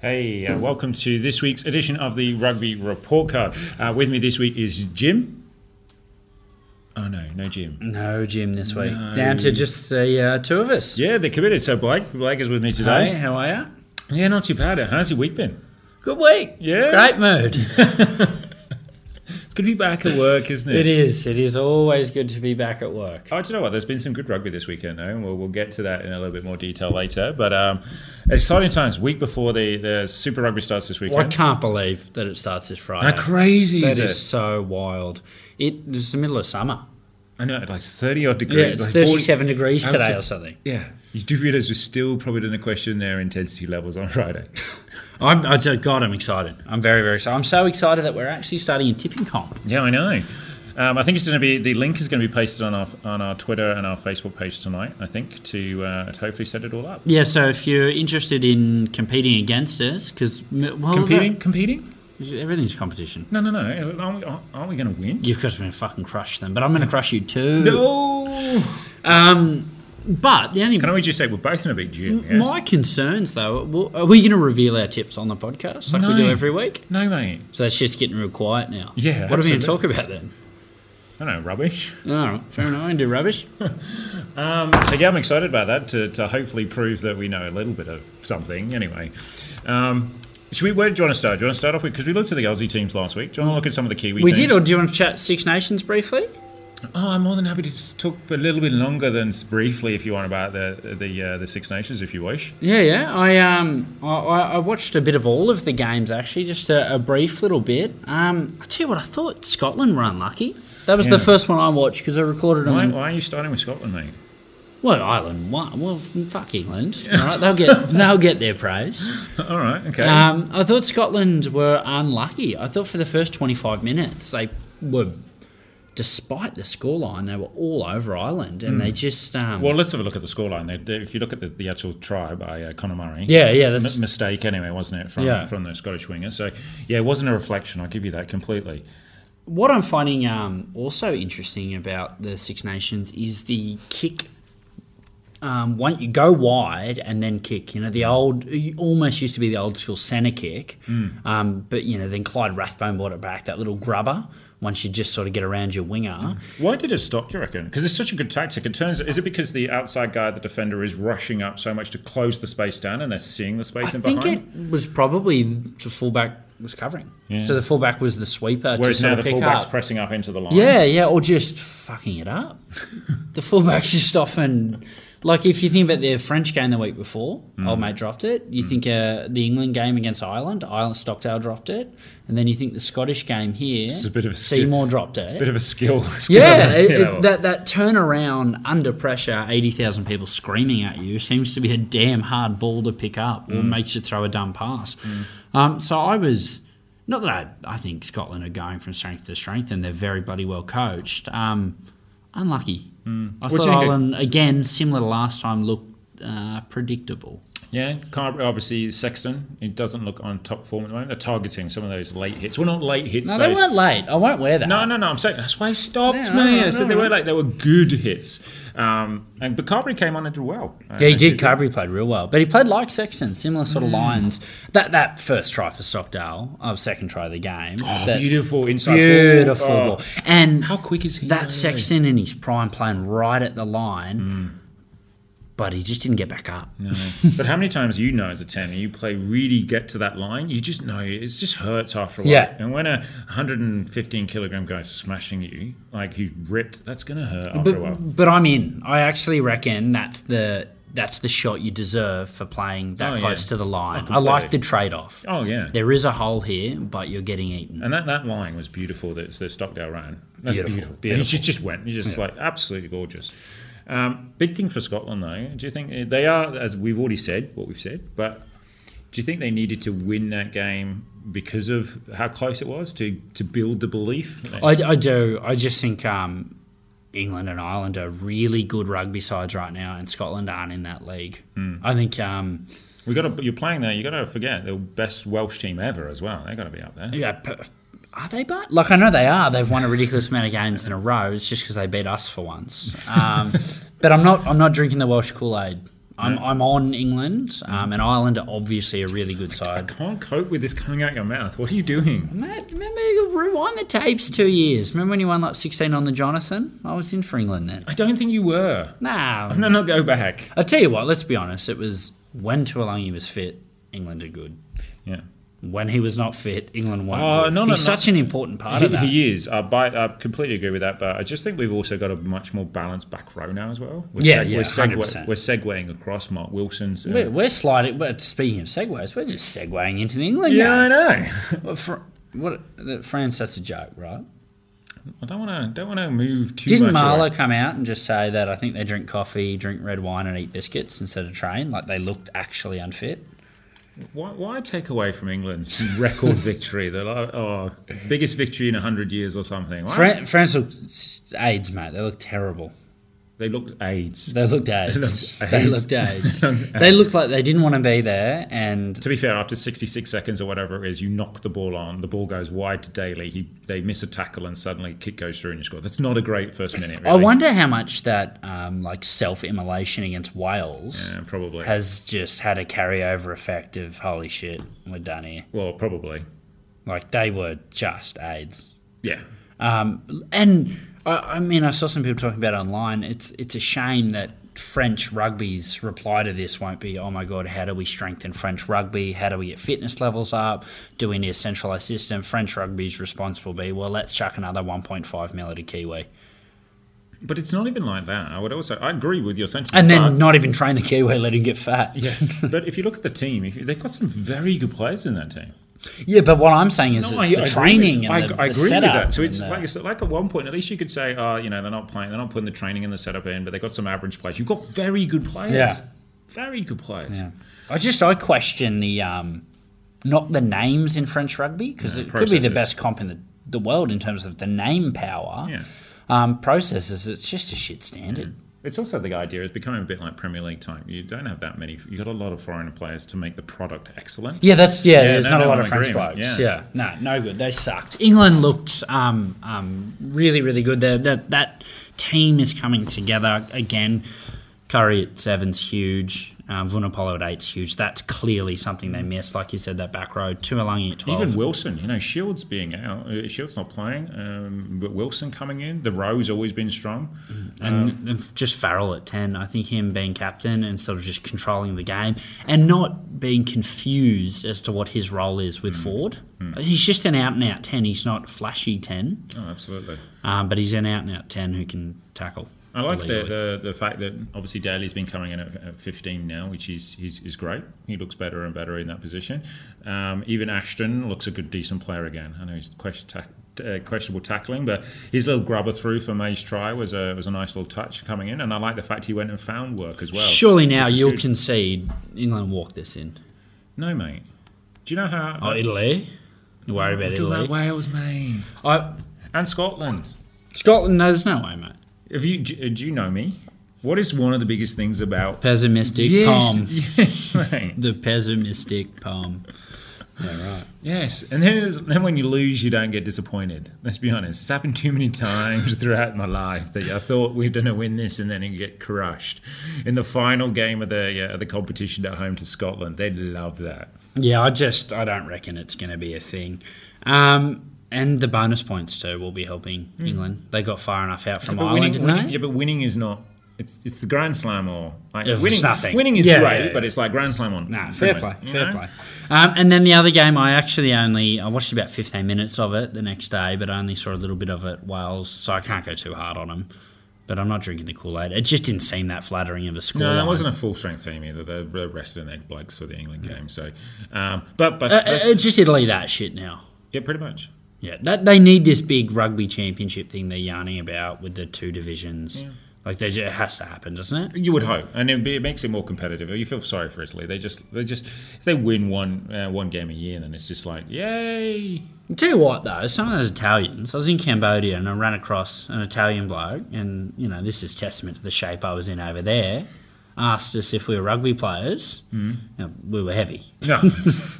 Hey, uh, welcome to this week's edition of the Rugby Report Card. Uh, with me this week is Jim. Oh no, no Jim. No Jim this week. Down to just the uh, two of us. Yeah, they're committed. So Blake, Blake is with me Hey, today. how are you? Yeah, not too bad. How's your week been? Good week. Yeah. Great mood. It's good to be back at work, isn't it? it is. It is always good to be back at work. Oh, do you know what? There's been some good rugby this weekend, though, and we'll, we'll get to that in a little bit more detail later. But um, exciting times. Week before the, the Super Rugby starts this weekend. I can't believe that it starts this Friday. How crazy That is it? is so wild. It is the middle of summer. I know, like 30 odd degrees. Yeah, it's like 40 37 degrees today or something. Yeah. You do realise we're still probably going to question their intensity levels on Friday. I'm, I tell God, I'm excited. I'm very, very excited. I'm so excited that we're actually starting a tipping comp. Yeah, I know. Um, I think it's going to be the link is going to be posted on our on our Twitter and our Facebook page tonight. I think to uh, to hopefully set it all up. Yeah, so if you're interested in competing against us, because well, Competing, competing? everything's competition. No, no, no. Aren't we, aren't we going to win? You've got to fucking crush them, but I'm going to crush you too. No. Um, but the only Can I just say we're both in a big gym? Yes? my concerns though, well, are we going to reveal our tips on the podcast like we do every week? No, mate. So that's just getting real quiet now. Yeah, What are we going to talk about then? I don't know, rubbish. All right, fair enough. I can do rubbish. Um, so yeah, I'm excited about that to, to hopefully prove that we know a little bit of something. Anyway, um, should we? Where do you want to start? Do you want to start off with because we looked at the Aussie teams last week. Do you want to look at some of the Kiwi we teams? did, or do you want to chat Six Nations briefly? Oh, I'm more than happy to talk a little bit longer than briefly if you want about the the uh, the Six Nations, if you wish. Yeah, yeah. I um, I, I watched a bit of all of the games actually, just a, a brief little bit. Um, I tell you what, I thought Scotland were unlucky. That was Yeah. the first one I watched because I recorded. Why, why are you starting with Scotland, mate? Well, Ireland won. Well, fuck England. All right, they'll get they'll get their praise. All right, okay. Um, I thought Scotland were unlucky. I thought for the first 25 minutes they were, despite the scoreline, they were all over Ireland, and they just um, well, let's have a look at the scoreline. They- they- If you look at the, the actual try by uh, Conor Murray, yeah, yeah, m- that's mistake anyway, wasn't it, from Yeah. from the Scottish winger? So yeah, it wasn't a reflection. I'll give you that completely. what I'm finding um, also interesting about the Six Nations is the kick. Um, one, you go wide and then kick. You know the old, almost used to be the old school centre kick, um, but you know then Clyde Rathbone brought it back. That little grubber. Once you just sort of get around your winger, Why did it stop? Do you reckon? Because it's such a good tactic. It turns. Is it because the outside guy, the defender, is rushing up so much to close the space down, and they're seeing the space I in think behind? it was probably the fullback was covering. Yeah. So the fullback was the sweeper Whereas now the fullback's up. pressing up into the line. yeah, yeah, or just fucking it up. the fullback's just often like if you think about the French game the week before, Mm. old mate dropped it. You think uh, the England game against Ireland, Ireland Stockdale dropped it, and then you think the Scottish game here, It's a bit of a skill- Seymour dropped it. bit of a skill. skill Yeah, it, it- that that turnaround under pressure, eighty thousand people screaming at you seems to be a damn hard ball to pick up, or Mm. makes you throw a dumb pass. Um, so I was not that I, I think Scotland are going from strength to strength, and they're very bloody well coached. Um, unlucky. I Mm. What thought Ireland again, similar to last time, looked uh, predictable. Yeah, Carbery, obviously Sexton. He doesn't look on top form at the moment. They're targeting some of those late hits. Well, not late hits. No, they weren't late. I won't wear that. No, no, no. I'm saying that's why he stopped me. no, I said no, they no. were like they were good hits. Um, and but Carbery came on and did well. Yeah, he did. Carbery played real well, but he played like Sexton, similar sort Mm. of lines. That that first try for Stockdale, uh, second try of the game, Oh, that- beautiful inside beautiful ball. ball. And How quick is he? that? Sexton in his prime playing right at the line, but he just didn't get back up. No. but how many times you know as a ten, you play really get to that line, you just know it just hurts after a while. Yeah. And when a 115 kilogram guy's smashing you, like he's ripped, that's gonna hurt after a while. But, but I'm in. I actually reckon that's the that's the shot you deserve for playing that Oh, yeah. close to the oh, line. Oh, I like the trade off. Oh yeah. There is a hole here, but you're getting eaten. And that, that line was beautiful that the Stockdale ran. That's Beautiful, beautiful. And beautiful. he just, just went. He just like absolutely gorgeous. Um, big thing for Scotland though. Do you think they are, as we've already said, what we've said, but do you think they needed to win that game because of how close it was to, to build the belief? I, I do. I just think um, England and Ireland are really good rugby sides right now, and Scotland aren't in that league. Hmm. I think, um, we got to, you're playing there. You got to forget the best Welsh team ever as well. They got to be up there. yeah, are they? But like I know they are. They've won a ridiculous amount of games in a row. It's just because they beat us for once. Um, but I'm not. I'm not drinking the Welsh Kool Aid. I'm, I'm on England, um, and Ireland are obviously a really good side. I can't cope with this coming out your mouth. What are you doing? Mate, remember, you rewind the tapes two years. Remember when you won like 16 on the Jonathan? I was in for England then. I don't think you were. Nah. No, no, go back. I'll tell you what, let's be honest. It was when Tuilagi was fit, England are good. Yeah. When he was not fit, England weren't Oh, no, no, He's no. such an important part He, of that. he is. I, buy, I completely agree with that, but I just think we've also got a much more balanced back row now as well. We're Yeah, yeah, we're, 100%. we're segueing across Mark Wilson's. uh, We're, we're sliding. But speaking of segues, we're just segueing into the England yeah, I game. know. Well, Fr- what, France, that's a joke, right? I don't want to. Don't want to move too Didn't much. Marlow away. come out and just say that I think they drink coffee, drink red wine, and eat biscuits instead of train? Like they looked actually unfit. Why, why take away from England's record victory? Like, oh, biggest victory in hundred years or something. Why? Fran- France looked AIDS, mate. They looked terrible. They looked AIDS. They looked AIDS. They looked AIDS. They looked They looked like they didn't want to be there, and To be fair, after 66 seconds or whatever it is, you knock the ball on, the ball goes wide to Daly, he, they miss a tackle, and suddenly kick goes through and you score. That's not a great first minute, really. I wonder how much that um, like self-immolation against Wales Yeah, probably. has just had a carryover effect of holy shit, we're done here. well, probably. Like they were just AIDS. Yeah. Um, and I, I mean, I saw some people talking about it online. It's it's a shame that French rugby's reply to this won't be, "Oh my god, how do we strengthen French rugby? How do we get fitness levels up? Do we need a centralised system?" French rugby's response will be, "Well, let's chuck another 1.5 mil at a Kiwi, But it's not even like that. I would also, I agree with your sentiment. and then not even train the Kiwi, let him get fat." yeah. but if you look at the team, if you, they've got some very good players in that team. Yeah, but what I'm saying is No, it's I- the I training and I, the, I agree with setup. that. So it's the- like, it's like at one point, at least you could say, oh, you know, they're not playing, they're not putting the training and the setup in, but they've got some average players. You've got very good players. Yeah. Very good players. Yeah. I just I question the um, not the names in French rugby because Yeah, it could be the best comp in the, the world in terms of the name power. Yeah. Um, processes, it's just a shit standard. It's also the idea is becoming a bit like Premier League time. You don't have that many. You got a lot of foreign players to make the product excellent. Yeah, that's yeah. Yeah, there's no, not no, a lot of French blokes. yeah. Yeah. no, no good. They sucked. England looked um, um, really, really good. That that team is coming together again. Curry at seven's huge. Um, Vunipola at eight's huge. That's clearly something they missed. Like you said, that back row. Tuilagi at twelve. Even Wilson, you know, Shields being out, uh, Shields not playing, um, but Wilson coming in. The row's always been strong. And and just Farrell at 10. I think him being captain and sort of just controlling the game and not being confused as to what his role is with Ford. He's just an out and out 10. He's not flashy 10, Oh, absolutely. um, but he's an out and out 10 who can tackle. I like the, the the fact that obviously Daly's been coming in at, at 15 now, which is, is is great. He looks better and better in that position. Um, even Ashton looks a good, decent player again. I know he's question, tack, uh, questionable tackling, but his little grubber through for May's try was a was a nice little touch coming in, and I like the fact he went and found work as well. Surely now you'll good. concede England walk this in. no, mate. Do you know how? Oh, Italy? You worry about Italy? about Wales, mate, I, and Scotland. Scotland, no, there's no way, mate. Have you do, you know me? What is one of the biggest things about? Pessimistic yes, palm. yes, mate. The pessimistic palm. Yeah, right. Yes, and then, then when you lose, you don't get disappointed. Let's be honest. It's happened too many times throughout my life that I thought we are going to win this, and then you get crushed in the final game of the yeah, of the competition at home to Scotland. They love that. Yeah, I just I don't reckon it's going to be a thing. Um, and the bonus points too will be helping England. They got far enough out from. But Ireland, winning, didn't winning- they? yeah, but winning is not. It's it's the Grand Slam or like Yeah, it's winning. nothing. Winning is Yeah, great, yeah, yeah. but it's like Grand Slam on. No, fair play, you fair know? play. Um, and then the other game, I actually only I watched about 15 minutes of it the next day, but I only saw a little bit of it Wales, so I can't go too hard on them. But I'm not drinking the Kool Aid. It just didn't seem that flattering of a score. No, line. it wasn't a full strength team either. They're they're rested and egg blokes for the England game. So, um, but but Uh, that's- uh, just Italy that shit now. yeah, pretty much. Yeah, that they need this big rugby championship thing they're yarning about with the two divisions. Like they, it has to happen, doesn't it? You would hope, and it, it makes it more competitive. You feel sorry for Italy. They just, they just, if they win one, uh, one game a year, then it's just like, yay! I'll tell you what, though, some of those Italians, I was in Cambodia and I ran across an Italian bloke, and, you know, this is testament to the shape I was in over there, asked us if we were rugby players. Mm. we were heavy. No,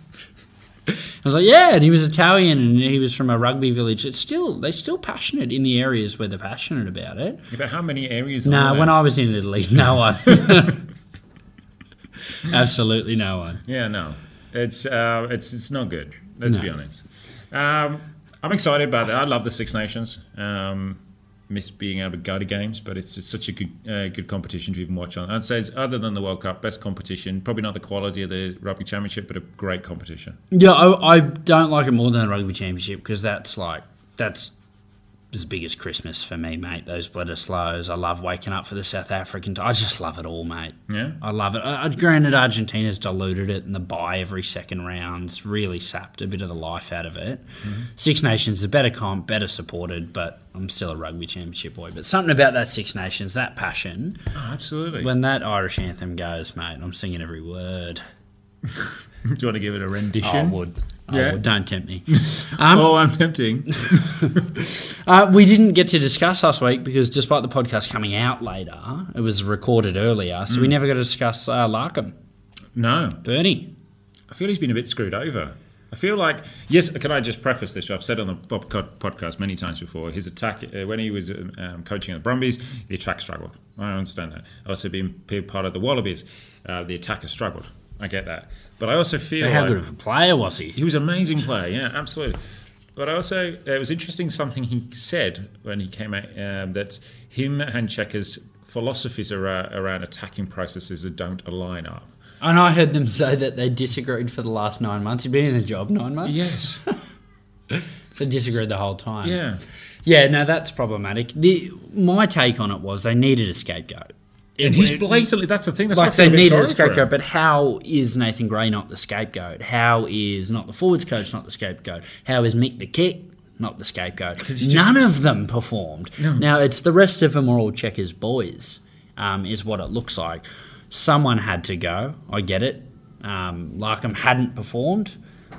I was like, yeah, and he was Italian and he was from a rugby village. It's still, they're still passionate in the areas where they're passionate about it. but how many areas? No, there? when I was in Italy, no one. Absolutely no one. Yeah, no, it's uh, it's it's not good. Let's No. be honest. Um, I'm excited about it. I love the Six Nations. Um, miss being able to go to games, but it's, it's such a good uh, good competition to even watch on. I'd say it's other than the World Cup, best competition. Probably not the quality of the Rugby Championship, but a great competition. Yeah, I, I don't like it more than the rugby championship because that's like that's as big as Christmas for me, mate. Those Bledisloes. I love waking up for the South African. I just love it all, mate. Yeah. I love it. Uh, granted, Argentina's diluted it, and the bye every second round's really sapped a bit of the life out of it. Six Nations is a better comp, better supported, but I'm still a rugby championship boy. But something about that Six Nations, that passion, Oh, absolutely. when that Irish anthem goes, mate, I'm singing every word. Do you want to give it a Oh, I rendition? would. I Yeah. would. Don't tempt me. Um, oh, I'm tempting. Uh, we didn't get to discuss last week because despite the podcast coming out later, it was recorded earlier, so we never got to discuss uh, Larkham. no, Bernie. I feel he's been a bit screwed over. I feel like yes. Can I just preface this? I've said on the podcast many times before. His attack uh, when he was um, coaching at the Brumbies, the attack struggled. I understand that. Also, being part of the Wallabies, uh, the attack has struggled. I get that, but I also feel How like good of a player was he? he was an amazing player. Yeah, absolutely. But I also it was interesting something he said when he came out um, that him and Cheika's philosophies around, around attacking processes that don't align up. And I heard them say that they disagreed for the last nine months. He'd been in the job nine months. Yes. So disagreed the whole time. Yeah. Yeah, no, that's problematic. The My take on it was they needed a scapegoat. And he's blatantly, that's the thing, that's like they needed a scapegoat, but how is Nathan Grey not the scapegoat? How is not the forwards coach not the scapegoat? How is Mick the kick not the scapegoat? just- None of them performed. Now it's the rest of them are all Cheika's boys, um, is what it looks like. Someone had to go. I get it. Um, Larkham hadn't performed,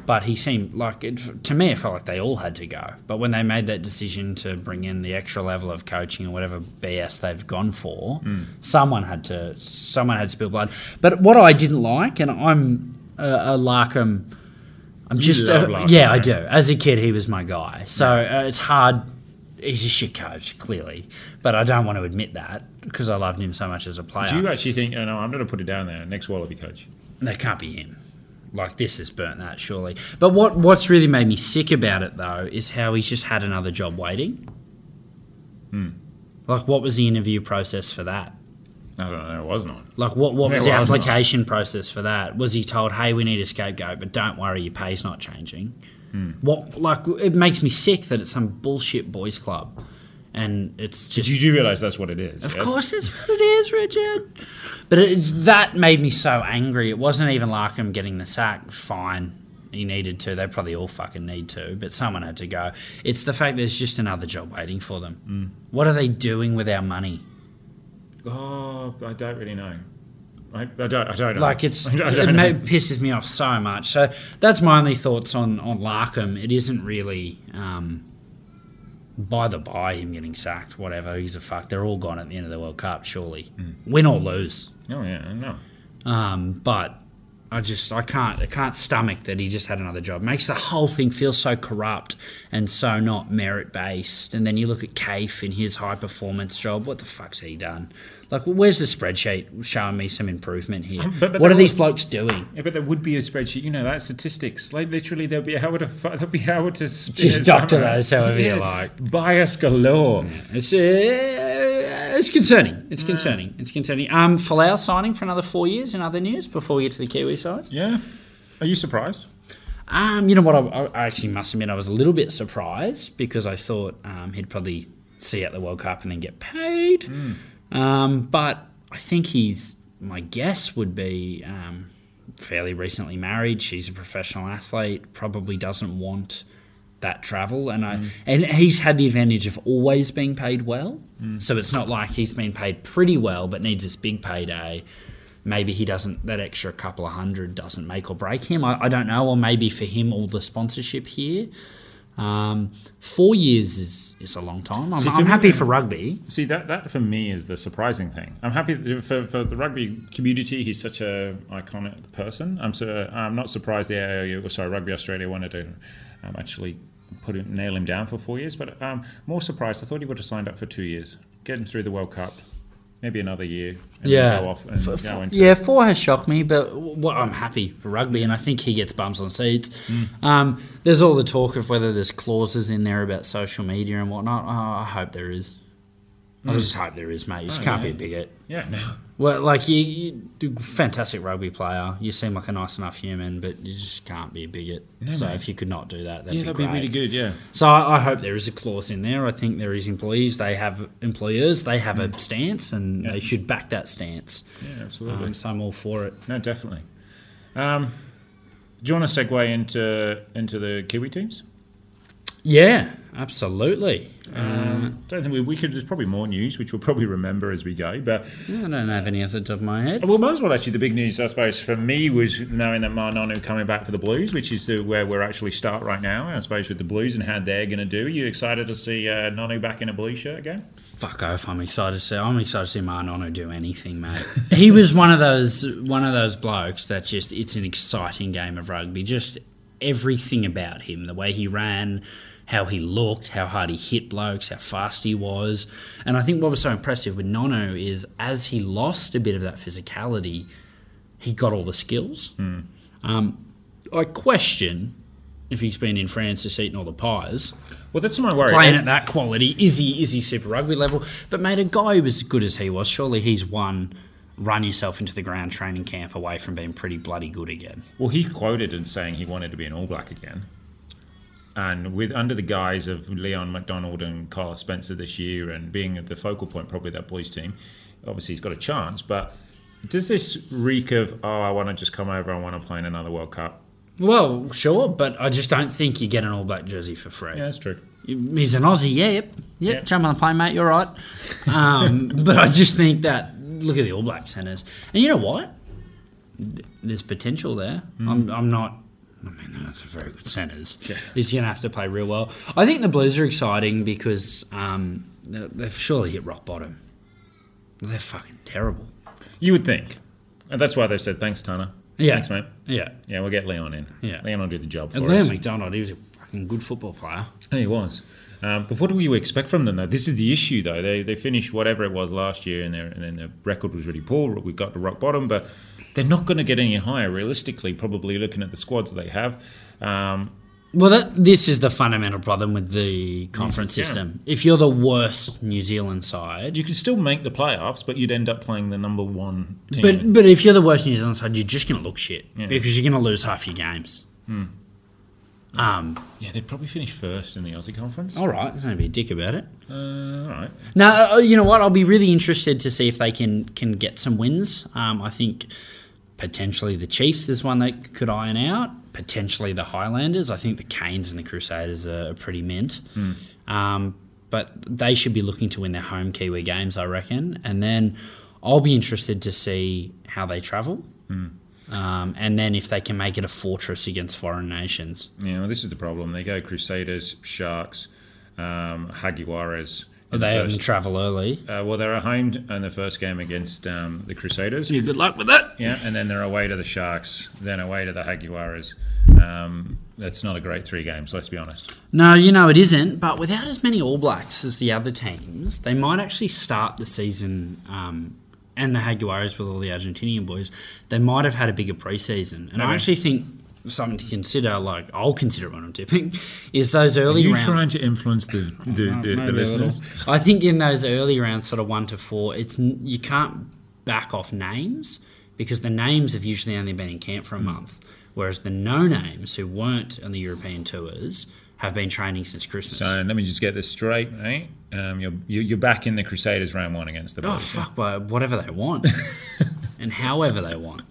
but he seemed like it, to me. It felt like they all had to go. But when they made that decision to bring in the extra level of coaching or whatever BS they've gone for, someone had to someone had to spill blood. But what I didn't like, and I'm a, a Larkham. I'm just love uh, Larkham, yeah, I do. As a kid, he was my guy. So uh, it's hard. He's a shit coach, clearly, but I don't want to admit that because I loved him so much as a player. Do you actually think, oh, no, I'm going to put it down there, next Wallaby coach? That can't be him. Like this has burnt that surely. But what what's really made me sick about it though is how he's just had another job waiting. Hmm. Like what was the interview process for that? I don't know, it was not. Like what what was the it's not. application process for that? Was he told, "Hey, we need a scapegoat, but don't worry, your pay's not changing"? Hmm. What like it makes me sick that it's some bullshit boys club, and it's Did just you do realise that's what it is? of yes? course, it's what it is, Richard. But it's that made me so angry. It wasn't even Larkham getting the sack. Fine, he needed to. They probably all fucking need to, but someone had to go. It's the fact there's just another job waiting for them. Mm. What are they doing with our money? Oh, I don't really know. I, I don't. I don't know. Like it's it know. pisses me off so much. So that's my only thoughts on on Larkham. It isn't really. Um, by the by, him getting sacked, whatever, he's a fuck. They're all gone at the end of the World Cup, surely. Mm. Win or lose. Oh yeah, no. Um, but I just I can't I can't stomach that he just had another job. makes the whole thing feel so corrupt and so not merit based. And then you look at Kafe in his high performance job. What the fuck's he done? Like, where's the spreadsheet showing me some improvement here? Um, but- but what are they're these blokes doing? Yeah, but there would be a spreadsheet. You know that statistics. Like literally, there'll be how to there'll be how to Just doctor those however you like. Bias galore. It's uh, it's concerning. It's concerning. It's concerning. Um, Folau signing for another four years. In other news, before we get to the Kiwi sides. Yeah. Are you surprised? Um, you know what? I, I actually must admit I was a little bit surprised because I thought um, he'd probably see out the World Cup and then get paid. Um, but I think he's. My guess would be um, fairly recently married. She's a professional athlete. Probably doesn't want that travel, and I and he's had the advantage of always being paid well. So it's not like he's been paid pretty well, but needs this big payday maybe he doesn't that extra couple of hundred doesn't make or break him I, I don't know or maybe for him all the sponsorship here um, four years is, is a long time I'm, See, I'm happy then- for rugby See that that for me is the surprising thing. I'm happy for, for the rugby community. He's such a iconic person. I'm so I'm not surprised the or sorry, Rugby Australia wanted to um, actually put him, nail him down for four years. But um, more surprised. I thought he would have signed up for two years, get him through the World Cup, maybe another year. And Yeah, go off and F- yeah. Four has shocked me, but well, I'm happy for rugby, and I think he gets bums on seats. Mm. Um, there's all the talk of whether there's clauses in there about social media and whatnot. Oh, I hope there is. I just hope there is, mate. You just Mm. Oh, can't yeah. be a bigot. yeah. No. Well, like you, you do fantastic rugby player. You seem like a nice enough human, but you just can't be a bigot. No, so mate. if you could not do that, that'd Yeah, be that'd great. be really good. Yeah. So I, I hope there is a clause in there. I think there is employees. They have employers. They have a stance, and Mm. Yeah. they should back that stance. Yeah, absolutely. Um, so I'm all for it. no, definitely. Um, do you want to segue into into the Kiwi teams? Yeah, absolutely. Um, don't think we, we could. There's probably more news, which we'll probably remember as we go. But I don't have any off the top of my head. well, most well, actually, the big news, I suppose, for me was knowing that Ma'a Nonu coming back for the Blues, which is the, where we're actually start right now. I suppose with the Blues and how they're going to do. Are you excited to see uh, Nonu back in a blue shirt again? Fuck off! I'm excited to see. I'm excited to see Ma'a Nonu do anything, mate. he was one of those one of those blokes that just it's an exciting game of rugby. Just everything about him, the way he ran, how he looked, how hard he hit blokes, how fast he was, and I think what was so impressive with Nonu is as he lost a bit of that physicality, he got all the skills. Um, I question if he's been in France just eating all the pies Well, that's my worry. playing at that quality. Is he is he Super Rugby level? But mate, a guy who was as good as he was, surely he's one run yourself into the ground training camp away from being pretty bloody good again. Well, he quoted in saying he wanted to be an All Black again. And with under the guise of Leon MacDonald and Carl Spencer this year and being at the focal point probably of that boys team, obviously he's got a chance. But does this reek of oh I want to just come over, I want to play in another World Cup? Well, sure, but I just don't think you get an All Black jersey for free. Yeah, that's true. He's an Aussie, yeah, yep, yep. Yep. Jump on the plane, mate. You're right. Um, but I just think that look at the All Black centres, and you know what? There's potential there. I'm, I'm not. I mean, that's a very good centres. Yeah. He's going to have to play real well. I think the Blues are exciting because um, they- they've surely hit rock bottom. They're fucking terrible. You would think, and that's why they've said thanks, Tana. Yeah. thanks, mate. Yeah. Yeah, we'll get Leon in. Yeah. Leon will do the job for And us. Liam McDonald, he was a fucking good football player. He was. Um, but what do you expect from them, though? This is the issue, though. They, they finished whatever it was last year, and, their and then the record was really poor. We got to rock bottom, but they're not going to get any higher, realistically, probably looking at the squads they have. Um, Well, that, this is the fundamental problem with the conference Yeah. system. If you're the worst New Zealand side, you could still make the playoffs, but you'd end up playing the number one team. but but if you're the worst New Zealand side, you're just going to look shit Yeah. because you're going to lose half your games. Um, yeah, they'd probably finish first in the Aussie Conference. all right, there's going to be a dick about it. Uh, all right. Now, uh, you know what? I'll be really interested to see if they can can get some wins. Um, I think potentially the Chiefs is one they could iron out. Potentially the Highlanders. I think the Canes and the Crusaders are pretty mint. Um, but they should be looking to win their home Kiwi games, I reckon. And then I'll be interested to see how they travel. Um, and then if they can make it a fortress against foreign nations. Yeah, well, this is the problem. They go Crusaders, Sharks, um, Jaguares. in They have to first- travel early. Uh, well, they're at home in the first game against um, the Crusaders. Yeah, good luck with that. Yeah, and then they're away to the Sharks, then away to the Jaguares. Um, that's not a great three games, let's be honest. No, you know it isn't. But without as many All Blacks as the other teams, they might actually start the season. And the Jaguares with all the Argentinian boys, they might have had a bigger preseason. And I actually think something to consider, like I'll consider when I'm tipping, is those early rounds. you rounds. trying to influence the, the, the, the listeners? I think in those early rounds, sort of one to four, it's you can't back off names because the names have usually only been in camp for a hmm. month, whereas the no names who weren't on the European tours have been training since Christmas. So let me just get this straight, right? Um, you're, you- you're back in the Crusaders round one against the oh Blues. fuck, well, whatever they want, and however they want.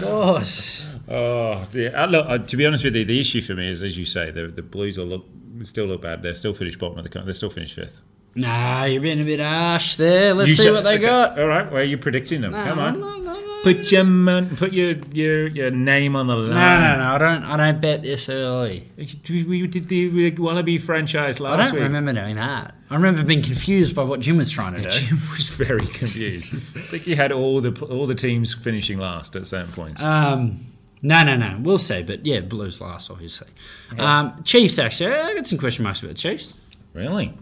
Gosh, Oh, the, uh, look, uh, to be honest with you, the issue for me is, as you say, the, the Blues will look still look bad. They're still finished bottom of the. They're still finished fifth. nah, you're being a bit harsh there. Let's You see said- what they okay, got. All right, where are you predicting them? Come on. Put your put your, your your name on the line. No, no, no. I don't. I don't bet this early. We, we did the wannabe franchise last week. I don't week. remember doing that. I remember being confused by what Jim was trying to do. Jim was very confused. I think he had all the all the teams finishing last at certain points. Um, no, no, no. We'll see. But yeah, Blues last, obviously. Um, Chiefs, actually. I got some question marks about the Chiefs. really?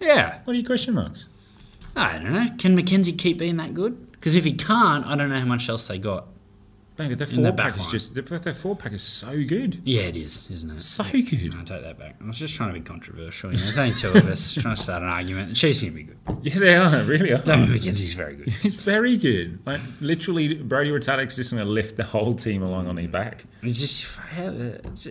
Yeah. What are your question marks? I don't know. Can McKenzie keep being that good? Because if he can't, I don't know how much else they got. Mate, their four pack is just their, their four pack is so good. Yeah, it is, isn't it? So good. I'll take that back. I was just trying to be controversial. You know, there's only two of us trying to start an argument. The Chiefs going to be good. Yeah, they are, really are. McKenzie's very good. He's very good. Like literally, Brodie Retallick's just going to lift the whole team along on his back. It's just it's-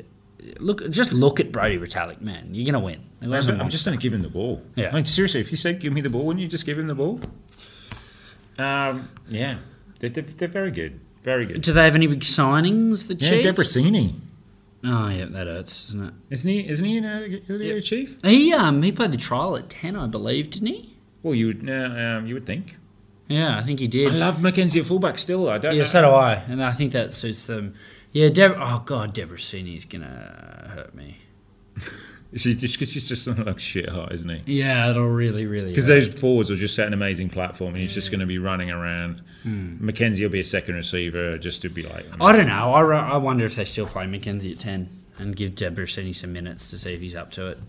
look, just look at Brodie Retallick, man. You're going to win. I'm just going to give him the ball. Yeah. I mean, seriously, if you said give me the ball, wouldn't you just give him the ball? Um, yeah, they're, they're, they're very good. Very good. Do they have any big signings? The Yeah, Chiefs. Debreczeni. Oh yeah, that hurts, doesn't it? Isn't he? Isn't he a, a chief? He um he played the trial at ten, I believe, didn't he? Well, you would. Uh, um, you would think. Yeah, I think he did. I love McKenzie at fullback still. I don't. Yeah, know. so do I, and I think that suits them. Yeah, Deb. Oh God, Debreczeni's gonna hurt me. He just because he's just like shit hot, isn't he? Yeah, it'll really, really. Because those forwards will just set an amazing platform, and he's just going to be running around. McKenzie will be a second receiver, just to be like. I don't know. I, I wonder if they still play McKenzie at ten and give Debreczeni some minutes to see if he's up to it.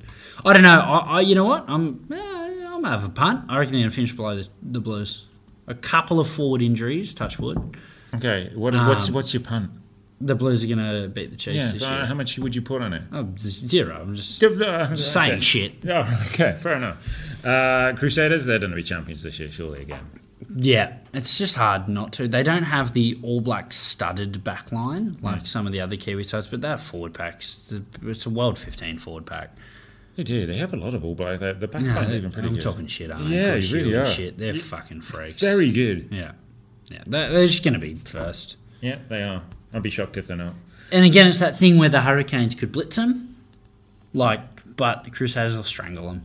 I don't know. I, I you know what? I'm eh, I'm gonna have a punt. I reckon they're gonna finish below the, the Blues. A couple of forward injuries, touch wood. Okay, what is, what's Um, what's your punt? The Blues are gonna beat the Chiefs Yeah, this year. how much would you put on it? Oh, zero. I'm just Just saying shit. Oh, okay, fair enough. Uh, Crusaders, they're going to be champions this year, surely again. Yeah, it's just hard not to. They don't have the All Black studded back line like some of the other Kiwi sides, but that forward pack's it's a world 15 forward pack. They do. They have a lot of all black. The back No, line's even pretty I'm good. talking shit, aren't Yeah, I? you Coach really are. Shit. They're fucking freaks. Very good. Yeah, yeah. They're, they're just going to be first. Yeah, they are. I'd be shocked if they're not. And again, it's that thing where the Hurricanes could blitz them, like, but the Crusaders will strangle them.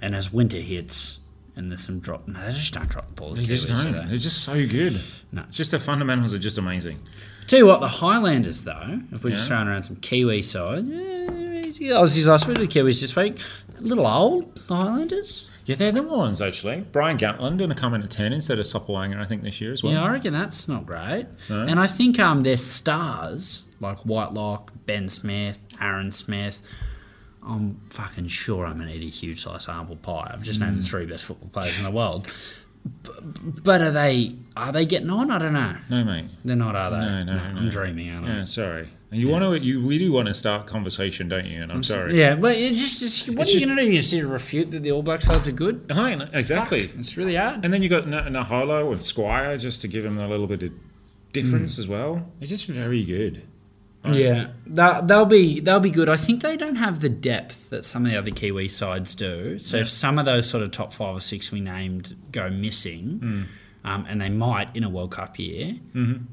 And as winter hits, and there's some drop, no, they just don't drop the ball. They just Kiwis, don't. they? They're just so good. No. It's just the fundamentals are just amazing. Tell you what, the Highlanders, though, if we're just Yeah. throwing around some Kiwi sides, yeah, Aussies last week, the Kiwis this week, a little old, the Highlanders. Yeah, they're the ones actually. Bryn Gatland going to come in at ten instead of Sopoaga, I think, this year as well. Yeah, I reckon that's not great. No? And I think um, their stars, like Whitelock, Ben Smith, Aaron Smith, I'm fucking sure I'm going to eat a huge slice of humble pie. I've just Mm. named the three best football players in the world. But are they are they getting on? I don't know. No, mate. They're not, are they? No, no, I'm no. dreaming, aren't I? Yeah, sorry. And you want to, you really want to start conversation, don't you? And I'm, sorry. Yeah, but it's just, it's, what It's are you going to do? You sit and refute that the All Black sides are good? I know, exactly. Fuck, it's really hard. And then you got Na- Naholo and Squire just to give him a little bit of difference hmm. as well. It's just very good. Yeah, they'll, they'll be they'll be good. I think they don't have the depth that some of the other Kiwi sides do. So if some of those sort of top five or six we named go missing, hmm. Um, and they might in a World Cup year,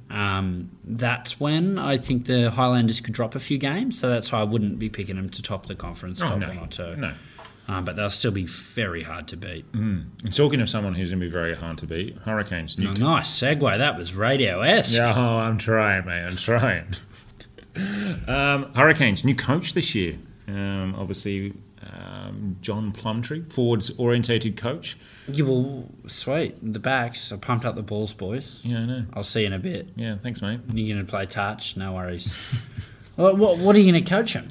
um, that's when I think the Highlanders could drop a few games. So that's why I wouldn't be picking them to top the conference, Oh, top no. one or two. No. Um, but they'll still be very hard to beat. And talking of someone who's going to be very hard to beat, Hurricanes. Oh, nice segue. That was radio esque. Yeah, oh, I'm trying, mate. I'm trying. um, Hurricanes, new coach this year. Um, obviously, um, John Plumtree, forwards orientated coach. Yeah, well, sweet. The backs. I pumped up the balls, boys. Yeah, I know. I'll see you in a bit. Yeah, thanks, mate. You're going to play touch? No worries. what, what, what are you going to coach them?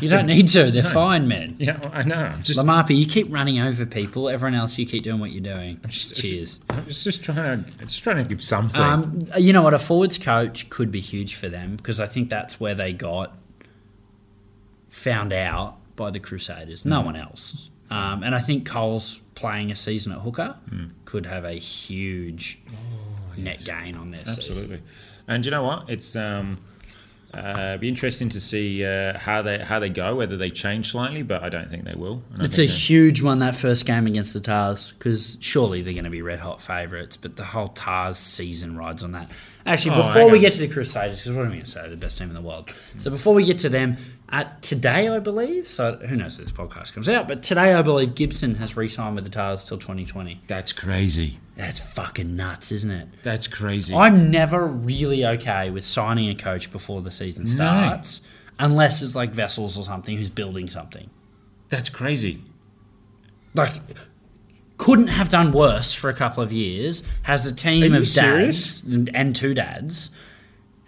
You don't need to. They're fine, man. Yeah, I know. I'm just, Laumape, you keep running over people. Everyone else, you keep doing what you're doing. just- Cheers. I'm just, just trying to, just trying to give something. Um, you know what? A forwards coach could be huge for them because I think that's where they got found out by the Crusaders. No one else. Um, and I think Cole's playing a season at hooker could have a huge net gain on season. Absolutely. And you know what? It's um, uh, be interesting to see uh, how they how they go. Whether they change slightly, but I don't think they will. I don't It's a think they- huge one that first game against the Tahs because surely they're going to be red hot favourites. But the whole Tahs season rides on that. Actually, Oh, before hang we on. get to the Crusaders, because what am I going to say? The best team in the world. So before we get to them, uh, today I believe. So who knows if this podcast comes out? But today I believe Gibson has re-signed with the Tahs till 2020. That's crazy. That's fucking nuts, isn't it? That's crazy. I'm never really okay with signing a coach before the season starts, unless it's like Vessels or something who's building something. That's crazy. like couldn't have done worse for a couple of years. Has a team of dads and, and two dads,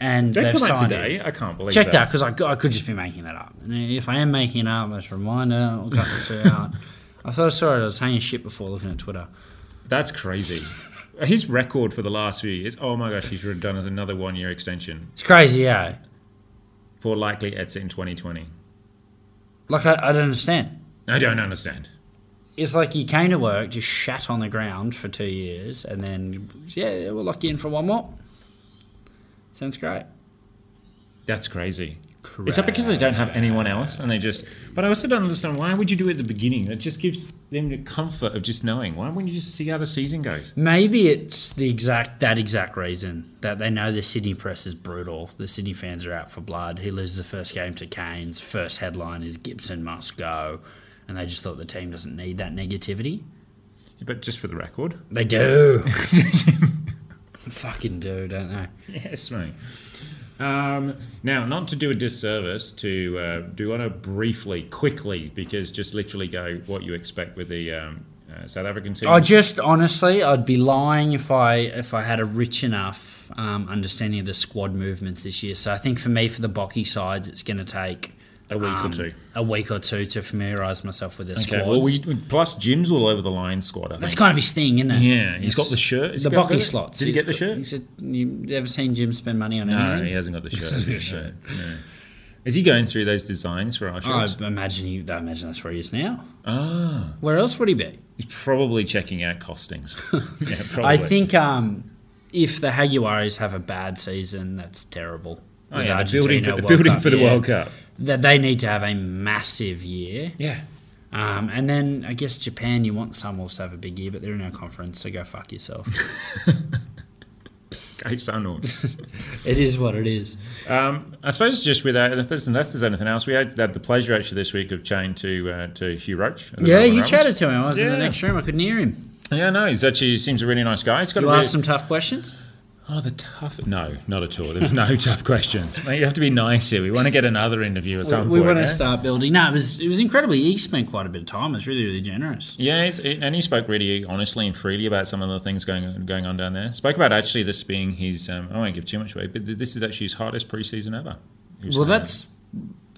and that come out today? it. I can't believe it. Check that because I, could- I could just be making that up. And if I am making it up, just a reminder. I'll cut this out. I thought I saw it. I was hanging shit before looking at Twitter. That's crazy. His record for the last few years. Oh my gosh, he's done another one-year extension It's crazy, yeah. for likely exit in 2020. Like I, I don't understand. I don't understand. It's like you came to work, just shat on the ground for two years, and then yeah, we'll lock you in for one more. Sounds great. That's crazy. Is that because they don't have anyone else and they just? But I also don't understand why would you do it at the beginning? It just gives them the comfort of just knowing. Why wouldn't you just see how the season goes? Maybe it's the exact that exact reason that they know the Sydney press is brutal. The Sydney fans are out for blood. He loses the first game to Canes. First headline is Gibson must go, and they just thought the team doesn't need that negativity. But just for the record, They do. Fucking do, don't they? yes, mate. Um, now, not to do a disservice, to uh, do want to briefly, quickly, because just literally go what you expect with the um, uh, South African team. I just honestly, I'd be lying if I if I had a rich enough um, understanding of the squad movements this year. So I think for me, for the Bocky sides, it's going to take A week or um, two. a week or two to familiarise myself with the okay. squads. Well, we plus Jim's all over the line squad. I That's think. kind of his thing, isn't it? Yeah, he's got the shirt. Has the he Bocky slots. Did he get the shirt? He said, "You ever seen Jim spend money on No, anything?" he hasn't got the shirt. Has he? So, yeah. Is he going through those designs for our shirts? I imagine he. I imagine that's where he is now. Ah, Where else would he be? he's probably checking out costings. yeah, probably. I think um, if the Jaguares have a bad season, that's terrible. Oh, yeah, the building for, the building Cup, for the yeah. World Cup. That they need to have a massive year. Yeah. Um, and then I guess Japan, you want some also have a big year, but they're in our conference, so go fuck yourself. Okay, so no. it is what it is. Um, I suppose just with that, and if there's, unless there's anything else, we had, had the pleasure actually this week of chatting to uh, to Hugh Roach. Yeah, you Rebels. chatted to him. I was in the next room. I couldn't hear him. Yeah, no, he's actually he seems a really nice guy. He's got You a asked some tough questions. Oh, the tough. No, not at all. There's no tough questions. Mate, you have to be nice here. We want to get another interview at some we point. want to eh? start building. No, it was it was incredibly. He spent quite a bit of time. It was really really generous. Yeah, he's, and he spoke really honestly and freely about some of the things going going on down there. Spoke about actually this being his. Um, I won't give too much away, but this is actually his hardest preseason ever. Well, saying that's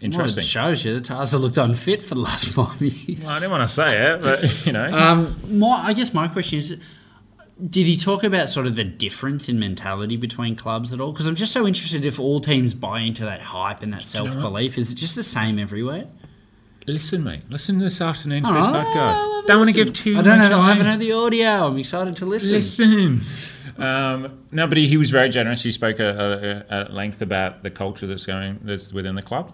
interesting. Well, it shows you that Taza looked unfit for the last five years. Well, I didn't want to say it, but you know, Um, my, I guess my question is, did he talk about sort of the difference in mentality between clubs at all? Because I'm just so interested if all teams buy into that hype and that self belief. Is it just the same everywhere? listen, mate. Listen this afternoon to Oh, this podcast. Don't want to give too I don't much know. I haven't heard the audio. I'm excited to listen. Listen. Um, no, but he, he was very generous. He spoke at, at, at length about the culture that's going that's within the club,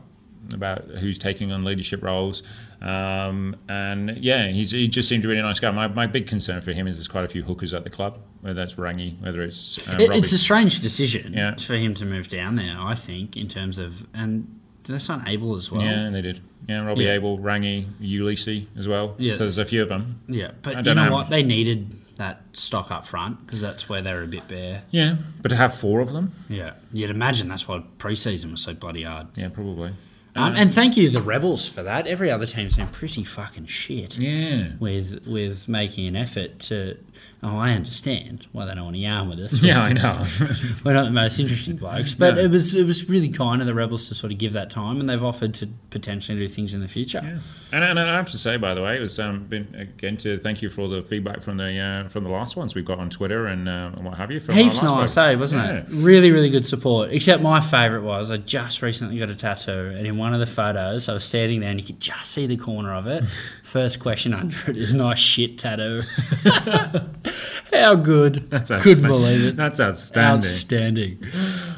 about who's taking on leadership roles, um, and yeah, he's, he just seemed a really nice guy. My, my big concern for him is there's quite a few hookers at the club, whether that's Rangi, whether it's uh, It, it's a strange decision Yeah. for him to move down there. I think in terms of and that's not able as well. yeah, and they did. Yeah, Robbie Yeah. Abel, Rangi, Uelese as well. Yeah. so there's a few of them. Yeah, but I you don't know know what? They needed that stock up front because that's where they're a bit bare. Yeah, but to have four of them, Yeah, you'd imagine that's why preseason was so bloody hard. yeah, probably. Um, and thank you, the Rebels, for that. Every other team's been pretty fucking shit Yeah. with with making an effort to. Oh, I understand why they don't want to yarn with us. Yeah, I know. We're not the most interesting blokes, but No. it was it was really kind of the Rebels to sort of give that time, and they've offered to potentially do things in the future. Yeah. And, and I have to say, by the way, it was um, been again to thank you for all the feedback from the uh, from the last ones we've got on Twitter and, uh, and what have you. From Heaps nice, eh, wasn't Yeah. it? Really, really good support. Except my favourite was I just recently got a tattoo, and in one of the photos, I was standing there, and you could just see the corner of it. First question under it is nice shit tattoo. How good! That's outstanding. Couldn't believe it. That's outstanding. Outstanding.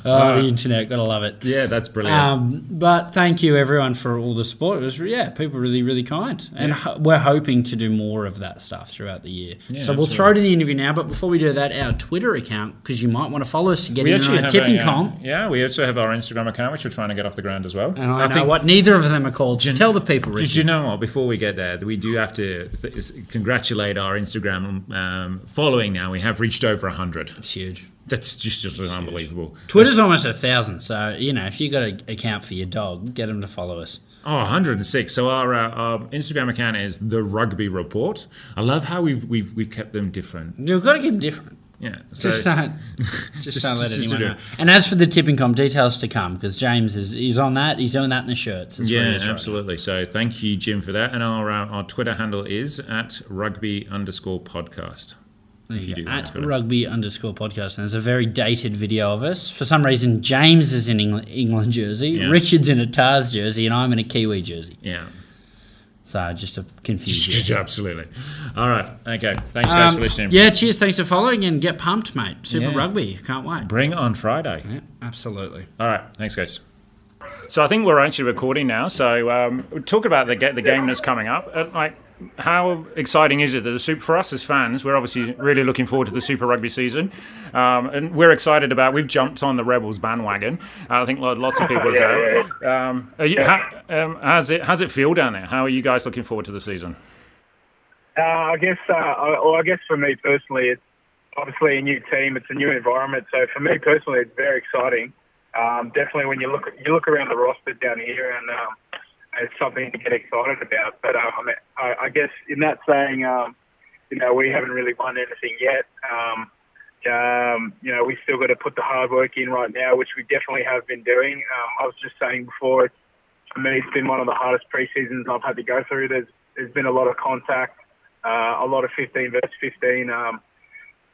Oh, the internet, gotta love it. Yeah, that's brilliant. Um, but thank you everyone for all the support. It was yeah, people really really kind, and ho- we're hoping to do more of that stuff throughout the year. Yeah, so we'll absolutely. throw to the interview now. But before we do that, our Twitter account because you might want to follow us to get in on have tipping a, uh, comp. Yeah, we also have our Instagram account, which we're trying to get off the ground as well. And I, know think- what neither of them are called. So tell the people, Did you know what? Before we get there, we do have to th- congratulate our Instagram um, following. Now we have reached over hundred. It's huge. That's just just unbelievable. Twitter's almost a thousand, so you know if you've got an account for your dog, get them to follow us. Oh, 106. So our, uh, our Instagram account is the Rugby Report. I love how we've we've, we've kept them different. You've got to keep them different. Yeah. So Just don't, just, Just- don't let just anyone know. And as for the tipping comp, details to come because James is he's on that. He's doing that in the shirts. That's yeah, is right absolutely. So thank you, Jim, for that. And our uh, our Twitter handle is at rugby underscore podcast. You. At rugby underscore podcast. And there's a very dated video of us. For some reason, James is in England, England jersey, Yeah. Richard's in a Tahs jersey, and I'm in a Kiwi jersey. Yeah. So just to confuse you. Absolutely. All right. Okay. Thanks, guys, Um, for listening. yeah, cheers. Thanks for following and get pumped, mate. Super Yeah. Rugby. Can't wait. Bring on Friday. Yeah, absolutely. All right. Thanks, guys. So I think we're actually recording now. So um, we'll talk about the, the game that's coming up. Uh, like, how exciting is it that the Super for us as fans? We're obviously really looking forward to the Super Rugby season, um, and we're excited about. We've jumped on the Rebels bandwagon. I think lots of people have. Um, are you, how, um, how's it how's it feel down there? How are you guys looking forward to the season? Uh, I guess, uh, I- well, I guess for me personally, it's obviously a new team. It's a new environment. So for me personally, it's very exciting. Um, definitely when you look you look around the roster down here, and um, it's something to get excited about. But uh, I, I, guess in that saying, um, you know, we haven't really won anything yet. Um, um, you know, we still got to put the hard work in right now, which we definitely have been doing. Um, I was just saying before, for me, it's been one of the hardest pre-seasons I've had to go through. There's there's been a lot of contact, uh, a lot of 15 versus 15. Um,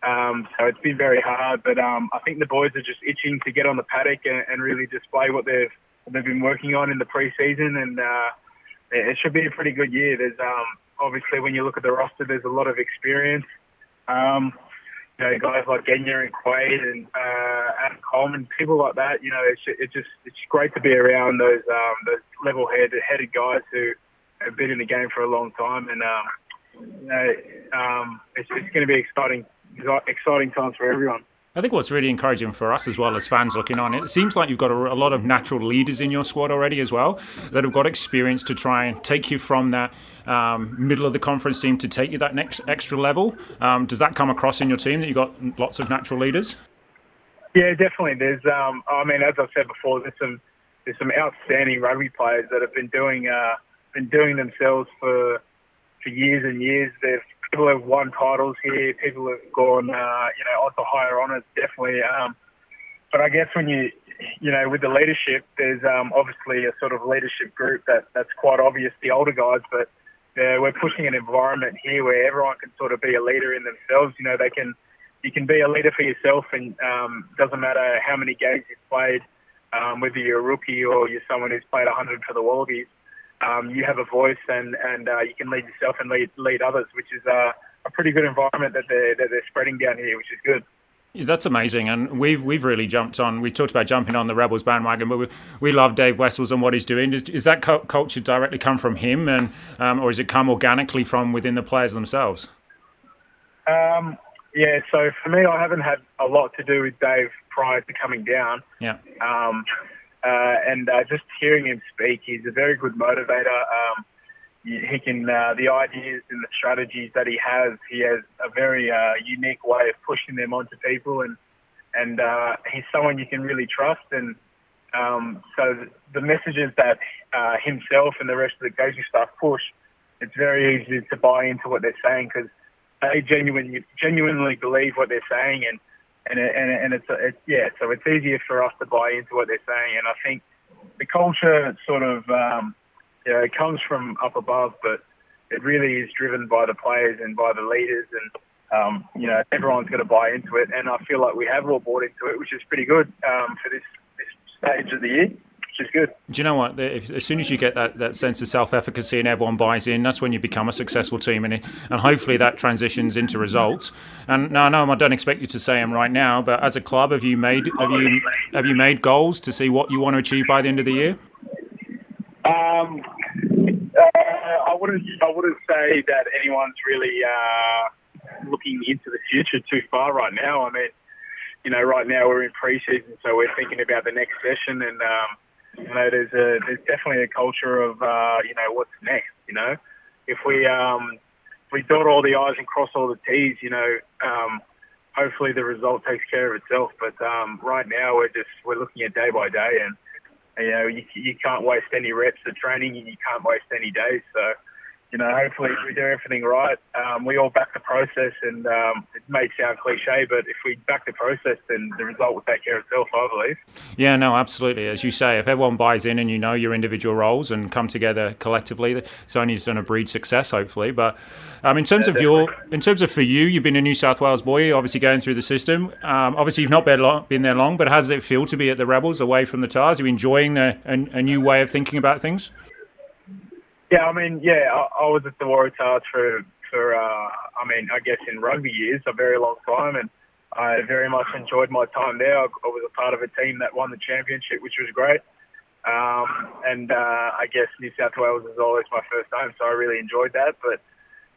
um, so it's been very hard, but um, I think the boys are just itching to get on the paddock and, and really display what they've they've been working on in the pre-season, and uh, it should be a pretty good year. There's um, obviously when you look at the roster, there's a lot of experience. Um, you know, guys like Genia and Quade and uh, Adam Coleman, people like that. You know, it's it's just it's great to be around those um, those level-headed headed guys who have been in the game for a long time, and um, you know, um, it's, it's going to be exciting exciting times for everyone. I think what's really encouraging for us as well as fans looking on, it seems like you've got a, a lot of natural leaders in your squad already as well that have got experience to try and take you from that um, middle of the conference team to take you that next extra level. Um, does that come across in your team that you've got lots of natural leaders? Yeah, definitely. There's, um, I mean, as I've said before, there's some there's some outstanding rugby players that have been doing uh, been doing themselves for for years and years. They've people have won titles here. People have gone, uh, you know, on to higher honours. Definitely. Um, but I guess when you, you know, with the leadership, there's um, obviously a sort of leadership group that that's quite obvious. The older guys, but uh, we're pushing an environment here where everyone can sort of be a leader in themselves. You know, they can, you can be a leader for yourself, and um, doesn't matter how many games you've played, um, whether you're a rookie or you're someone who's played 100 for the Wallabies. Um, you have a voice, and and uh, you can lead yourself and lead lead others, which is uh, a pretty good environment that they're that they're spreading down here, which is good. Yeah, That's amazing, and we've we've really jumped on. We talked about jumping on the Rebels bandwagon, but we, we love Dave Wessels and what he's doing. Is, is that cu- culture directly come from him, and um, or has it come organically from within the players themselves? Um, yeah, so for me, I haven't had a lot to do with Dave prior to coming down. Yeah, Um, uh, and uh, just hearing him speak, he's a very good motivator. Um, he can uh, the ideas and the strategies that he has. He has a very uh, unique way of pushing them onto people, and and uh, he's someone you can really trust. And um, so the messages that uh, himself and the rest of the coaching staff push, it's very easy to buy into what they're saying because they genuinely genuinely believe what they're saying, and and it, and, it, and it's, it's yeah, so it's easier for us to buy into what they're saying, and I think the culture sort of um, you know it comes from up above, but it really is driven by the players and by the leaders, and um, you know everyone's got to buy into it, and I feel like we have all bought into it, which is pretty good um, for this this stage of the year, is good. Do you know what? If, as soon as you get that, that sense of self efficacy and everyone buys in, that's when you become a successful team, and and hopefully that transitions into results. And no, no, I don't expect you to say them right now, but as a club, have you made have you have you made goals to see what you want to achieve by the end of the year? Um, uh, I wouldn't. I wouldn't say that anyone's really uh, looking into the future too far right now. I mean, you know, right now we're in pre-season, so we're thinking about the next session, and um, you know, there's a there's definitely a culture of uh, you know what's next. You know, if we um, if we dot all the i's and cross all the t's, you know, um, hopefully the result takes care of itself. But um, right now we're just we're looking at day by day, and you know you, you can't waste any reps of training, and you can't waste any days. So you know, hopefully if we do everything right, um, we all back the process, and um, it may sound cliche, but if we back the process, then the result will take care of itself, I believe. Yeah, no, absolutely. As you say, if everyone buys in and you know your individual roles and come together collectively, it's only going to breed success, hopefully. But um, in terms Yeah, of your, in terms of for you, you've been a New South Wales boy, obviously going through the system. Um, obviously, you've not been, long, been there long, but how does it feel to be at the Rebels, away from the Tahs? Are you enjoying a, a, a new way of thinking about things? Yeah, I mean, yeah, I, I was at the Waratahs for for uh, I mean, I guess in rugby years, a very long time, and I very much enjoyed my time there. I, I was a part of a team that won the championship, which was great. Um, and uh, I guess New South Wales is always my first home, so I really enjoyed that. But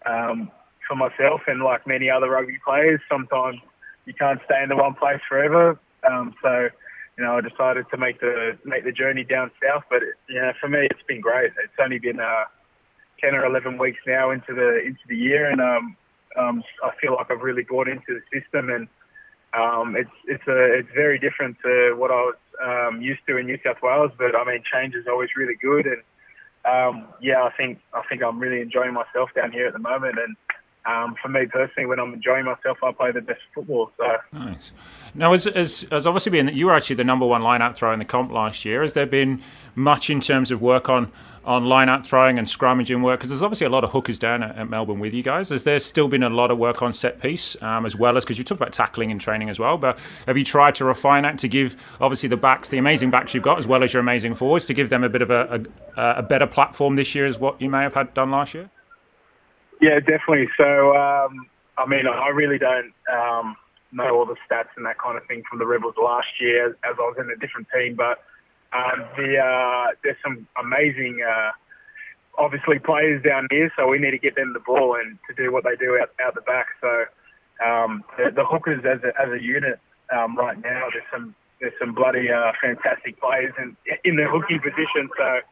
um, for myself and like many other rugby players, sometimes you can't stay in the one place forever. Um, so you know, I decided to make the make the journey down south. But you know, for me, it's been great. It's only been uh, ten or eleven weeks now into the into the year, and um, um, I feel like I've really bought into the system, and um, it's it's a it's very different to what I was um, used to in New South Wales. But I mean, change is always really good, and um, yeah, I think I think I'm really enjoying myself down here at the moment, and um, for me personally, when I'm enjoying myself, I play the best football. So Nice. Now, as, as, as obviously being that you were actually the number one line out thrower in the comp last year, has there been much in terms of work on, on line out throwing and scrummaging work? Because there's obviously a lot of hookers down at, at Melbourne with you guys. Has there still been a lot of work on set piece um, as well as, because you talked about tackling and training as well, but have you tried to refine that to give obviously the backs, the amazing backs you've got, as well as your amazing forwards, to give them a bit of a, a, a better platform this year as what you may have had done last year? Yeah, definitely. So, um, I mean, I really don't um, know all the stats and that kind of thing from the Rebels last year, as I was in a different team. But um, the uh, there's some amazing, uh, obviously, players down here. So we need to get them the ball and to do what they do out, out the back. So um, the, the hookers as a, as a unit um, right now, there's some there's some bloody uh, fantastic players in in the hooking position. So.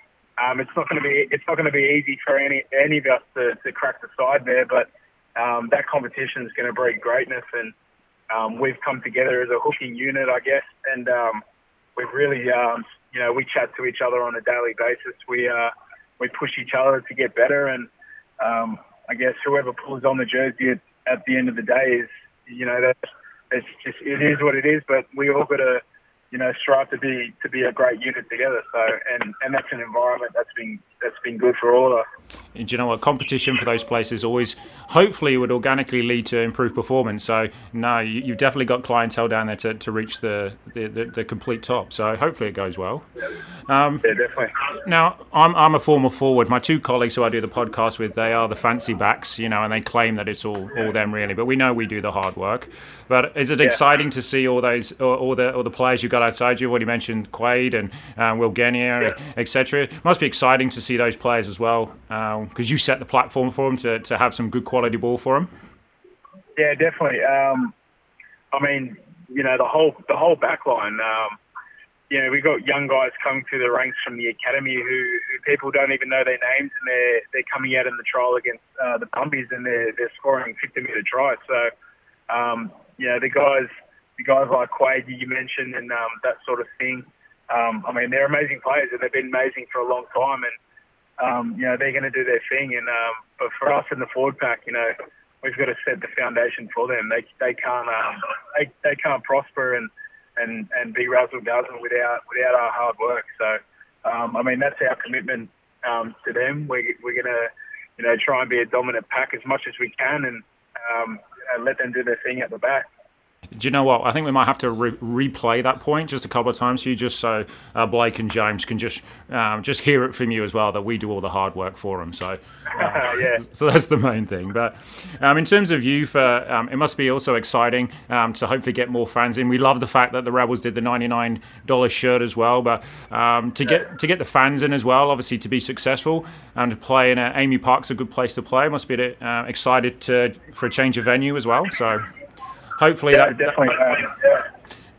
Um, it's not going to be it's not going to be easy for any any of us to, to crack the side there, but um, that competition is going to breed greatness, and um, we've come together as a hooking unit, I guess, and um, we've really um, you know we chat to each other on a daily basis. We uh, we push each other to get better, and um, I guess whoever pulls on the jersey at, at the end of the day is you know that it's just it is what it is, but we all got to you know, strive to be to be a great unit together. So, and and that's an environment that's been that's been good for all of us. And do you know what? Competition for those places always, hopefully, would organically lead to improved performance. So, no, you, you've definitely got clientele down there to, to reach the, the, the, the complete top. So, hopefully, it goes well. Um, Yeah, definitely. now, I'm, I'm a former forward. My two colleagues who I do the podcast with, they are the fancy backs, you know, and they claim that it's all, all them really. But we know we do the hard work. But is it exciting to see all those, all, all the all the players you've got outside you? You've already mentioned Quade and um, Will Genia, Yeah. etc. Must be exciting to see those players as well, because you set the platform for them to, to have some good quality ball for them. Yeah, definitely. Um, I mean, you know, the whole the whole back line. Um, you know, we got young guys coming through the ranks from the academy who, who people don't even know their names, and they're they're coming out in the trial against uh, the Brumbies, and they're they're scoring 50 metre tries. So, um, you know, the guys the guys like Quade you mentioned, and um, that sort of thing. Um, I mean, they're amazing players, and they've been amazing for a long time, and um, you know they're going to do their thing. And um, but for us in the forward pack, you know, we've got to set the foundation for them. They they can't um, they they can't prosper and and and be razzle dazzle without without our hard work. So um, I mean that's our commitment um, to them. We we're gonna you know try and be a dominant pack as much as we can and um, and let them do their thing at the back. Do you know what? I think we might have to re- replay that point just a couple of times for you, just so uh, Blake and James can just um, just hear it from you as well that we do all the hard work for them. So, uh, yeah. so that's the main thing. But um, in terms of you, for um, it must be also exciting um, to hopefully get more fans in. We love the fact that the Rebels did the ninety nine dollars shirt as well, but um, to get to get the fans in as well, obviously to be successful and to play in a, AAMI Park's a good place to play. Must be uh, excited to, for a change of venue as well. So. Hopefully Yeah, that, definitely.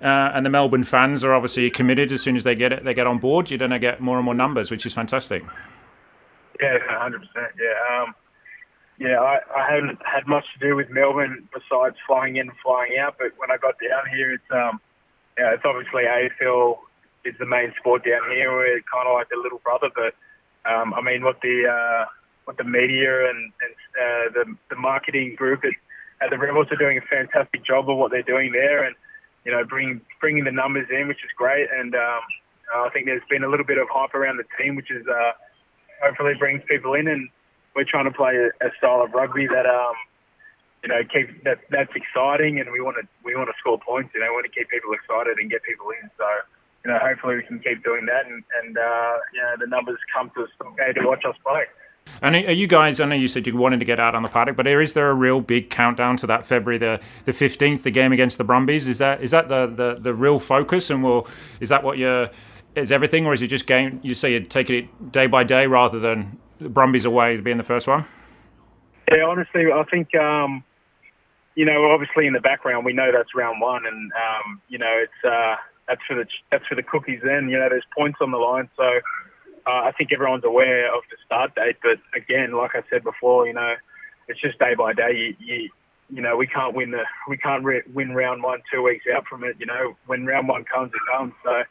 Uh, and the Melbourne fans are obviously committed. As soon as they get it, they get on board. You're going to get more and more numbers, which is fantastic. Yeah, hundred percent. Yeah, um, yeah. I, I haven't had much to do with Melbourne besides flying in and flying out. But when I got down here, it's um, yeah, it's obviously AFL is the main sport down here. We're kind of like the little brother. But um, I mean, what the uh, what the media and, and uh, the the marketing group at, at the Rebels are doing a fantastic job of what they're doing there, and you know bringing bringing the numbers in, which is great. And um, I think there's been a little bit of hype around the team, which is uh, hopefully brings people in, and we're trying to play a, a style of rugby that um, you know keep that that's exciting, and we want to we want to score points. You know, we want to keep people excited and get people in. So you know, hopefully we can keep doing that, and and uh, you know the numbers come to us okay to watch us play. And are you guys? I know you said you wanted to get out on the paddock, but is there a real big countdown to that February the the fifteenth, the game against the Brumbies? Is that is that the, the, the real focus? And will is that what you're is everything, or is it just game? You say you're taking it day by day rather than the Brumbies away being the first one. Yeah, honestly, I think um, you know, obviously in the background we know that's round one, and um, you know it's uh, that's for the that's for the cookies. Then you know there's points on the line, so uh, I think everyone's aware of the start date. But again, like I said before, you know, it's just day by day. You, you, you know, we can't win the we can't re- win round one two weeks out from it. You know, when round one comes, it comes. So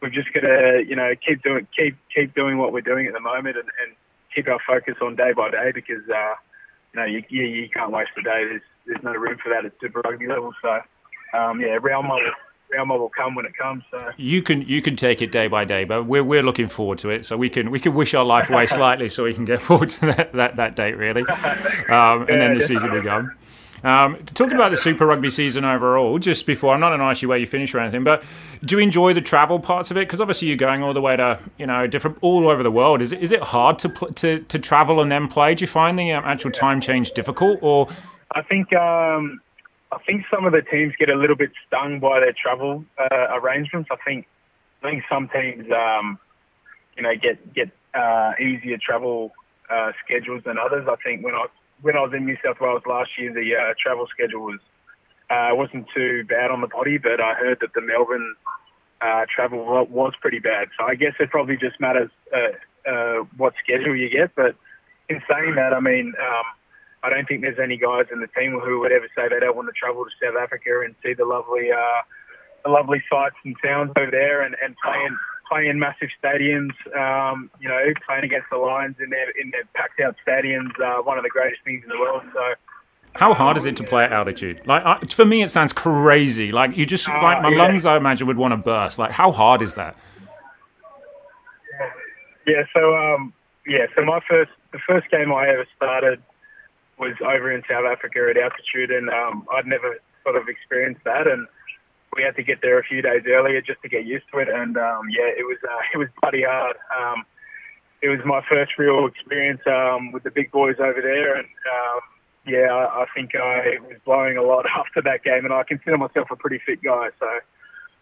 we've just got to you know keep doing keep keep doing what we're doing at the moment and, and keep our focus on day by day because uh, you know you, you you can't waste a day. There's there's no room for that at Super Rugby level. So um, yeah, round one our will come when it comes. So. You can you can take it day by day, but we're we're looking forward to it. So we can we can wish our life away slightly, so we can get forward to that that, that date really, um, and yeah, then the season will go. Um, talking about the Super Rugby season overall, just before I'm not going to ask you where you finish or anything, but do you enjoy the travel parts of it? Because obviously you're going all the way to you know different all over the world. Is it is it hard to pl- to to travel and then play? Do you find the um, actual time change difficult, or I think um, I think some of the teams get a little bit stung by their travel uh, arrangements. I think I think some teams, um, you know, get get uh, easier travel uh, schedules than others. I think when I when I was in New South Wales last year, the uh, travel schedule was uh, wasn't too bad on the body, but I heard that the Melbourne uh, travel was pretty bad. So I guess it probably just matters uh, uh, what schedule you get. But in saying that, I mean. Um, I don't think there's any guys in the team who would ever say they don't want to travel to South Africa and see the lovely, uh, the lovely sights and sounds over there and, and play in play in massive stadiums. Um, you know, playing against the Lions in their in their packed out stadiums, uh, one of the greatest things in the world. So. How hard is it to play at altitude? Like uh, for me, it sounds crazy. Like you just like my yeah. lungs, I imagine, would want to burst. Like how hard is that? Yeah. So um, yeah. So my first the first game I ever started was over in South Africa at altitude, and um, I'd never sort of experienced that, and we had to get there a few days earlier just to get used to it, and um, yeah, it was uh, it was bloody hard. Um, it was my first real experience um, with the big boys over there, and um, yeah, I, I think I was blowing a lot after that game, and I consider myself a pretty fit guy, so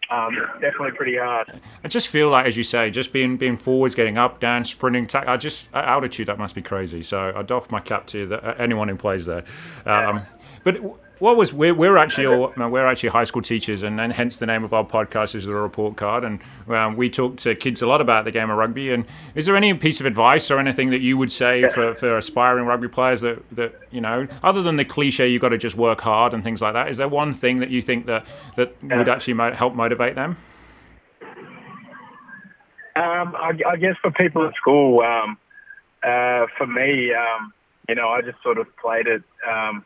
um, definitely pretty hard. I just feel like, as you say, just being being forwards, getting up, down, sprinting. Ta- I just at altitude that must be crazy. So I doff my cap to the, anyone who plays there. Um, but what was we're, we're actually all, we're actually high school teachers, and, and, hence the name of our podcast is the report card. And um, we talk to kids a lot about the game of rugby. And is there any piece of advice or anything that you would say for, for aspiring rugby players that that you know, other than the cliche, you got to just work hard and things like that? Is there one thing that you think that that would actually mo- help motivate them? Um, I, I, guess for people at school, um, uh, for me, um, you know, I just sort of played it um,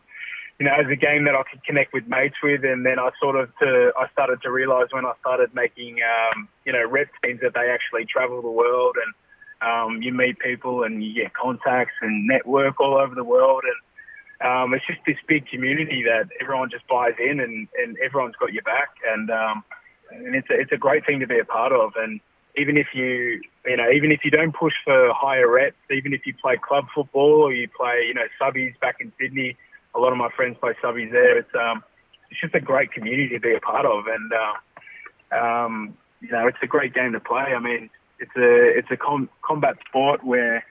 you know, as a game that I could connect with mates with. And then I sort of to, I started to realise when I started making, um, you know, rep teams that they actually travel the world and um, you meet people and you get contacts and network all over the world. And um, it's just this big community that everyone just buys in and, and everyone's got your back. And, um, and it's a, it's a great thing to be a part of. And even if you, you know, even if you don't push for higher reps, even if you play club football or you play, you know, subbies back in Sydney, a lot of my friends play subbies there. It's um, it's just a great community to be a part of, and uh, um, you know, it's a great game to play. I mean, it's a it's a com- combat sport where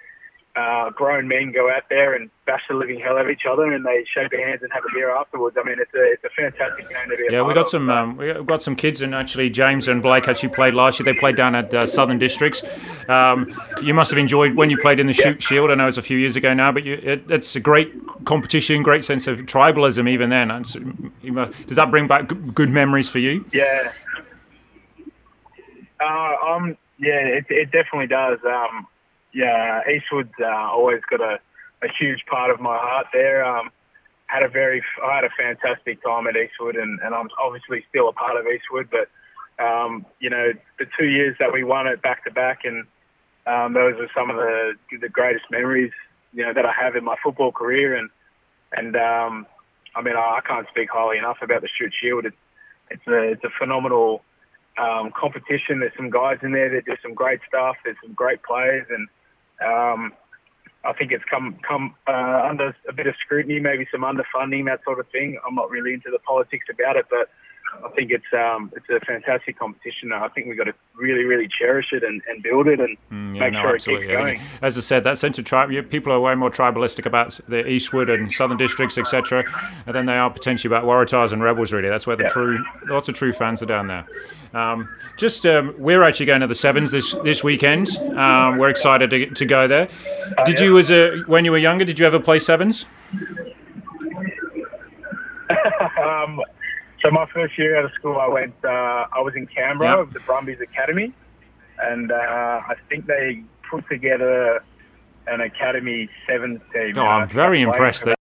uh, grown men go out there and bash the living hell out of each other, and they shake their hands and have a beer afterwards. I mean, it's a it's a fantastic game to be. yeah, we got of. some um, we got some kids, and actually James and Blake actually played last year. They played down at uh, Southern Districts. Um, you must have enjoyed when you played in the Shute. Shield. I know it's a few years ago now, but you, it, it's a great competition, great sense of tribalism even then. Does that bring back good memories for you? Yeah. Uh, um, yeah, it, it definitely does. Um, yeah, Eastwood's uh, always got a a huge part of my heart there. Um, had a very, I had a fantastic time at Eastwood, and, and I'm obviously still a part of Eastwood. But um, you know, the two years that we won it back to back, and um, those are some of the the greatest memories you know that I have in my football career, and and um, I mean I, can't speak highly enough about the Shute Shield. It's it's a it's a phenomenal um, competition. There's some guys in there that do some great stuff. There's some great players, and um, I think it's come come uh, under a bit of scrutiny, maybe some underfunding, that sort of thing. I'm not really into the politics about it, but I think it's um, it's a fantastic competition. I think we've got to really, really cherish it and, and build it and mm, yeah, make no, sure absolutely. it keeps going. As I said, that sense of tribe, people are way more tribalistic about the Eastwood and Southern districts, etc., than they are potentially about Waratahs and Rebels. Really, that's where the yeah. true, lots of true fans are down there. Um, just um, we're actually going to the sevens this this weekend. Um, we're excited to, to go there. Uh, did yeah. you, as a when you were younger, did you ever play sevens? so my first year out of school, I went. Uh, I was in Canberra yep. with the Brumbies Academy, and uh, I think they put together an academy sevens team. Oh, I'm very impressed.